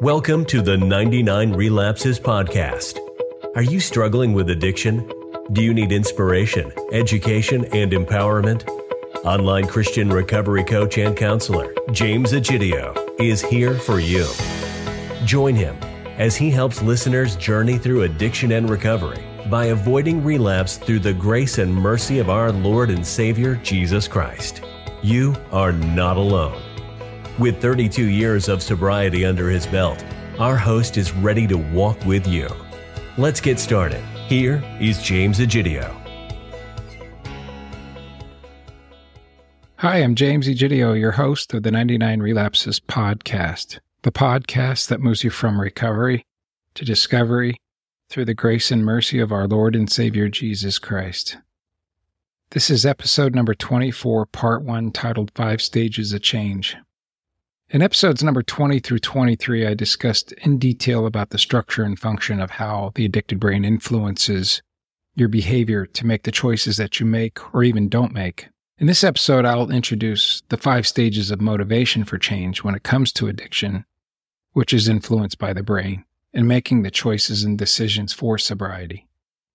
Welcome to the 99 Relapses Podcast. Are you struggling with addiction? Do you need inspiration, education, and empowerment? Online Christian recovery coach and counselor James Egidio is here for you. Join him as he helps listeners journey through addiction and recovery by avoiding relapse through the grace and mercy of our Lord and Savior Jesus Christ. You are not alone. With 32 years of sobriety under his belt, our host is ready to walk with you. Let's get started. Here is James Egidio. Hi, I'm James Egidio, your host of the 99 Relapses podcast, the podcast that moves you from recovery to discovery through the grace and mercy of our Lord and Savior Jesus Christ. This is episode number 24, part 1, titled Five Stages of Change. In episodes number 20 through 23, I discussed in detail about the structure and function of how the addicted brain influences your behavior to make the choices that you make or even don't make. In this episode, I'll introduce the five stages of motivation for change when it comes to addiction, which is influenced by the brain, and making the choices and decisions for sobriety.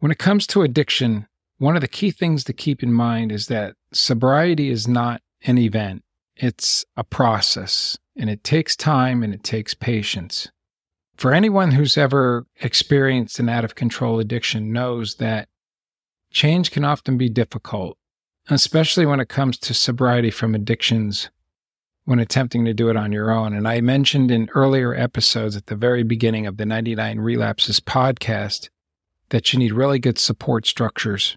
When it comes to addiction, one of the key things to keep in mind is that sobriety is not an event. It's a process and it takes time and it takes patience. For anyone who's ever experienced an out of control addiction knows that change can often be difficult, especially when it comes to sobriety from addictions when attempting to do it on your own. And I mentioned in earlier episodes at the very beginning of the 99 Relapses podcast that you need really good support structures.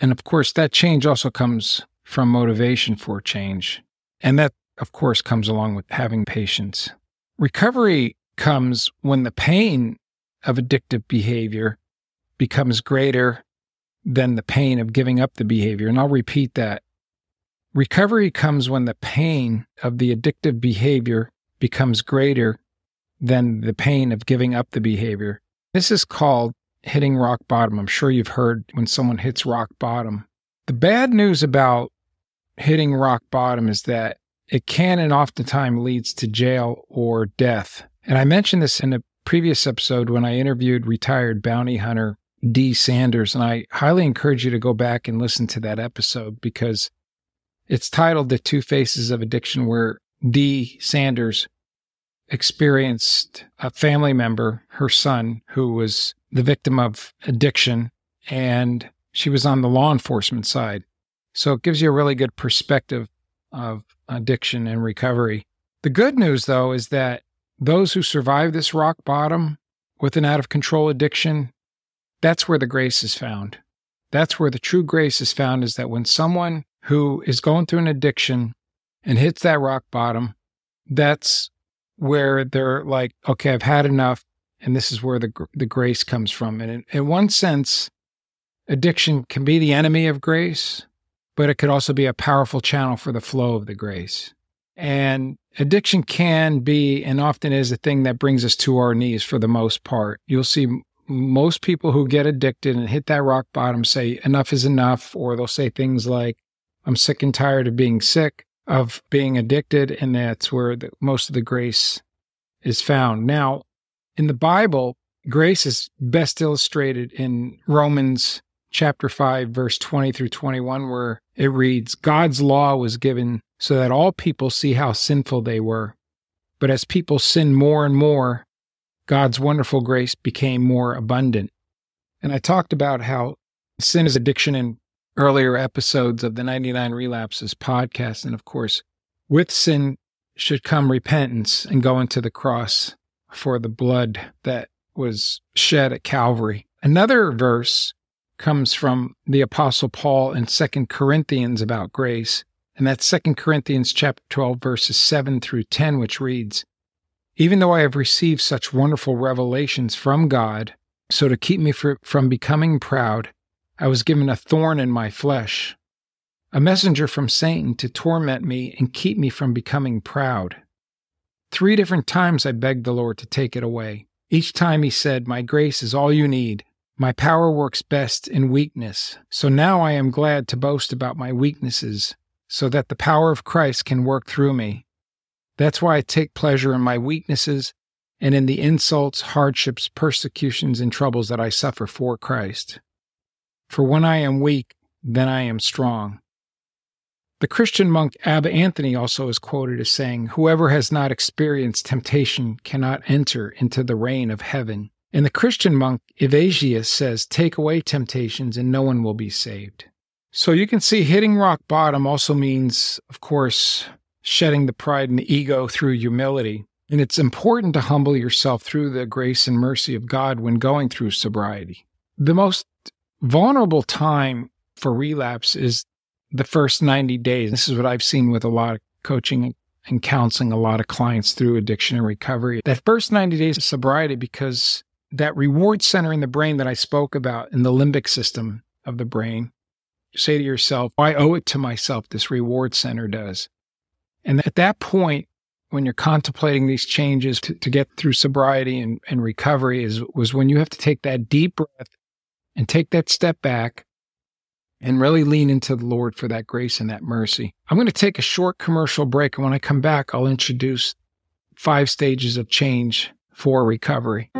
And of course, that change also comes from motivation for change. And that, of course, comes along with having patience. Recovery comes when the pain of addictive behavior becomes greater than the pain of giving up the behavior. And I'll repeat that. Recovery comes when the pain of the addictive behavior becomes greater than the pain of giving up the behavior. This is called hitting rock bottom. I'm sure you've heard when someone hits rock bottom. The bad news about hitting rock bottom is that it can and oftentimes leads to jail or death. And I mentioned this in a previous episode when I interviewed retired bounty hunter Dee Sanders. And I highly encourage you to go back and listen to that episode because it's titled The Two Faces of Addiction, where Dee Sanders experienced a family member, her son, who was the victim of addiction, and she was on the law enforcement side. So it gives you a really good perspective of addiction and recovery. The good news, though, is that those who survive this rock bottom with an out of control addiction, that's where the grace is found. That's where the true grace is found is that when someone who is going through an addiction and hits that rock bottom, that's where they're like, okay, I've had enough. And this is where the, the grace comes from. And in, in one sense, addiction can be the enemy of grace but it could also be a powerful channel for the flow of the grace. And addiction can be and often is a thing that brings us to our knees for the most part. You'll see most people who get addicted and hit that rock bottom say enough is enough, or they'll say things like, I'm sick and tired of being sick, of being addicted. And that's where the, most of the grace is found. Now, in the Bible, grace is best illustrated in Romans chapter 5, verse 20 through 21, where it reads God's law was given so that all people see how sinful they were. But as people sinned more and more, God's wonderful grace became more abundant. And I talked about how sin is addiction in earlier episodes of the 99 Relapses podcast. And of course, with sin should come repentance and going to the cross for the blood that was shed at Calvary. Another verse comes from the apostle Paul in 2 Corinthians about grace. And that's 2 Corinthians chapter 12 verses 7 through 10 which reads, Even though I have received such wonderful revelations from God, so to keep me from becoming proud, I was given a thorn in my flesh, a messenger from Satan to torment me and keep me from becoming proud. Three different times I begged the Lord to take it away. Each time he said, My grace is all you need. My power works best in weakness. So now I am glad to boast about my weaknesses, so that the power of Christ can work through me. That's why I take pleasure in my weaknesses and in the insults, hardships, persecutions, and troubles that I suffer for Christ. For when I am weak, then I am strong. The Christian monk Abba Anthony also is quoted as saying, Whoever has not experienced temptation cannot enter into the reign of heaven. And the Christian monk Evagrius says, Take away temptations and no one will be saved. So you can see hitting rock bottom also means, of course, shedding the pride and ego through humility. And it's important to humble yourself through the grace and mercy of God when going through sobriety. The most vulnerable time for relapse is the first 90 days. This is what I've seen with a lot of coaching and counseling a lot of clients through addiction and recovery. That first 90 days of sobriety, because that reward center in the brain that I spoke about in the limbic system of the brain, say to yourself, oh, I owe it to myself, this reward center does. And at that point, when you're contemplating these changes to, to get through sobriety and, and recovery is was when you have to take that deep breath and take that step back and really lean into the Lord for that grace and that mercy. I'm going to take a short commercial break. And when I come back, I'll introduce five stages of change for recovery.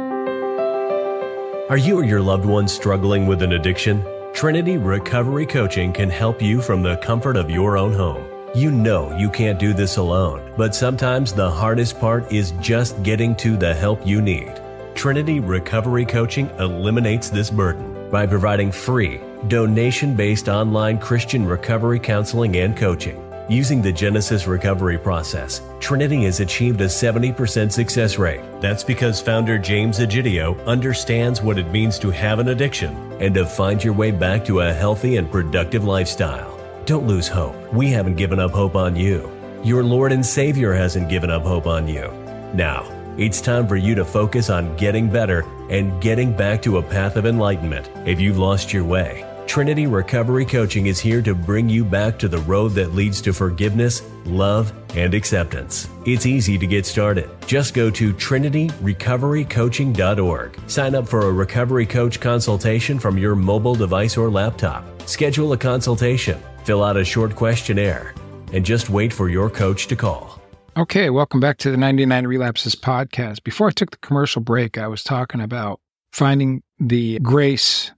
Are you or your loved one struggling with an addiction? Trinity Recovery Coaching can help you from the comfort of your own home. You know you can't do this alone, but sometimes the hardest part is just getting to the help you need. Trinity Recovery Coaching eliminates this burden by providing free, donation based online Christian recovery counseling and coaching. Using the Genesis recovery process, Trinity has achieved a 70% success rate. That's because founder James Egidio understands what it means to have an addiction and to find your way back to a healthy and productive lifestyle. Don't lose hope. We haven't given up hope on you. Your Lord and Savior hasn't given up hope on you. Now, it's time for you to focus on getting better and getting back to a path of enlightenment if you've lost your way. Trinity Recovery Coaching is here to bring you back to the road that leads to forgiveness, love, and acceptance. It's easy to get started. Just go to trinityrecoverycoaching.org. Sign up for a recovery coach consultation from your mobile device or laptop. Schedule a consultation, fill out a short questionnaire, and just wait for your coach to call. Okay, welcome back to the 99 Relapses podcast. Before I took the commercial break, I was talking about finding the grace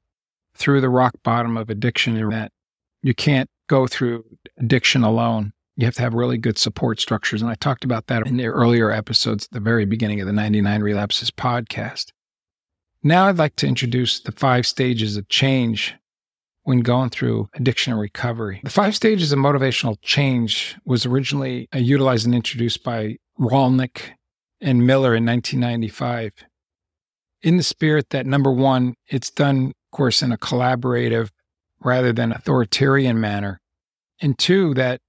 through the rock bottom of addiction and that you can't go through addiction alone. You have to have really good support structures. And I talked about that in the earlier episodes at the very beginning of the 99 Relapses podcast. Now I'd like to introduce the five stages of change when going through addiction and recovery. The five stages of motivational change was originally uh, utilized and introduced by Rollnick and Miller in 1995. In the spirit that number one, it's done, course, in a collaborative rather than authoritarian manner. And two, that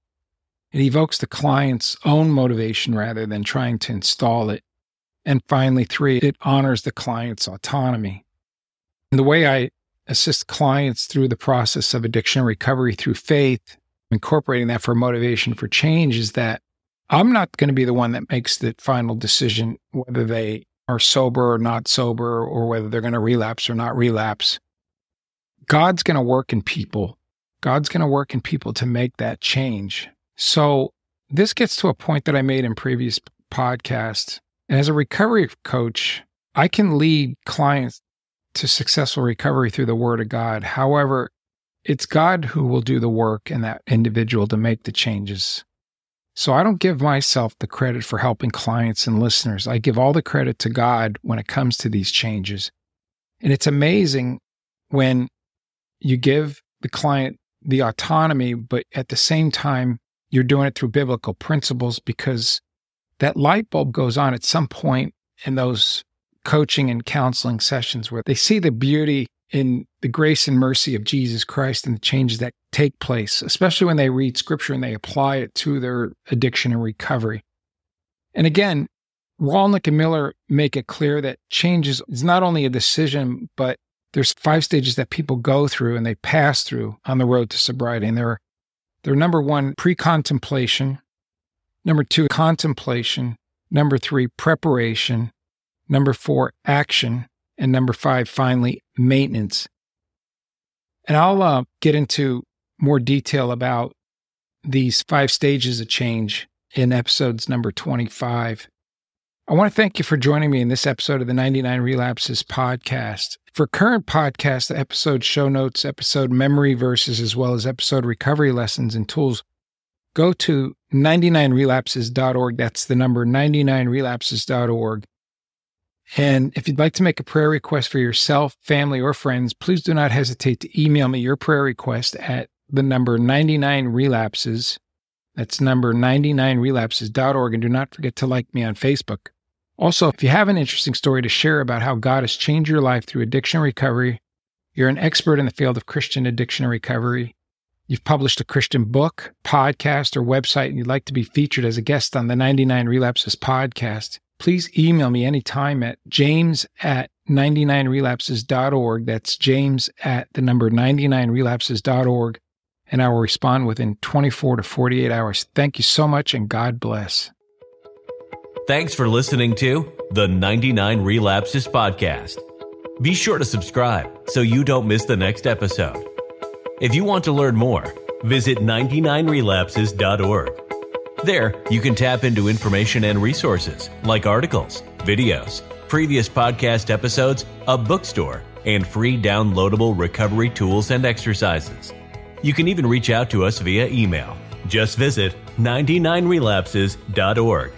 it evokes the client's own motivation rather than trying to install it. And finally, three, it honors the client's autonomy. And the way I assist clients through the process of addiction recovery through faith, incorporating that for motivation for change is that I'm not going to be the one that makes the final decision whether they are sober or not sober or whether they're going to relapse or not relapse. God's going to work in people. God's going to work in people to make that change. So this gets to a point that I made in previous podcasts. And as a recovery coach, I can lead clients to successful recovery through the word of God. However, it's God who will do the work in that individual to make the changes. So I don't give myself the credit for helping clients and listeners. I give all the credit to God when it comes to these changes. And it's amazing when you give the client the autonomy, but at the same time, you're doing it through biblical principles because that light bulb goes on at some point in those coaching and counseling sessions where they see the beauty in the grace and mercy of Jesus Christ and the changes that take place, especially when they read scripture and they apply it to their addiction and recovery. And again, Rollnick and Miller make it clear that change is not only a decision, but there's five stages that people go through and they pass through on the road to sobriety. And they're, they're number one, pre-contemplation. Number two, contemplation. Number three, preparation. Number four, action. And number five, finally, maintenance. And I'll uh, get into more detail about these five stages of change in episodes number 25. I want to thank you for joining me in this episode of the 99 Relapses podcast. For current podcast episode show notes, episode memory verses, as well as episode recovery lessons and tools, go to 99relapses.org. That's the number 99relapses.org. And if you'd like to make a prayer request for yourself, family, or friends, please do not hesitate to email me your prayer request at the number 99relapses. That's number 99relapses.org. And do not forget to like me on Facebook. Also, if you have an interesting story to share about how God has changed your life through addiction recovery, you're an expert in the field of Christian addiction recovery, you've published a Christian book, podcast, or website, and you'd like to be featured as a guest on the 99 Relapses podcast, please email me anytime at james at 99relapses.org. That's james at the number 99relapses.org, and I will respond within 24 to 48 hours. Thank you so much, and God bless. Thanks for listening to the 99 Relapses Podcast. Be sure to subscribe so you don't miss the next episode. If you want to learn more, visit 99relapses.org. There, you can tap into information and resources like articles, videos, previous podcast episodes, a bookstore, and free downloadable recovery tools and exercises. You can even reach out to us via email. Just visit 99relapses.org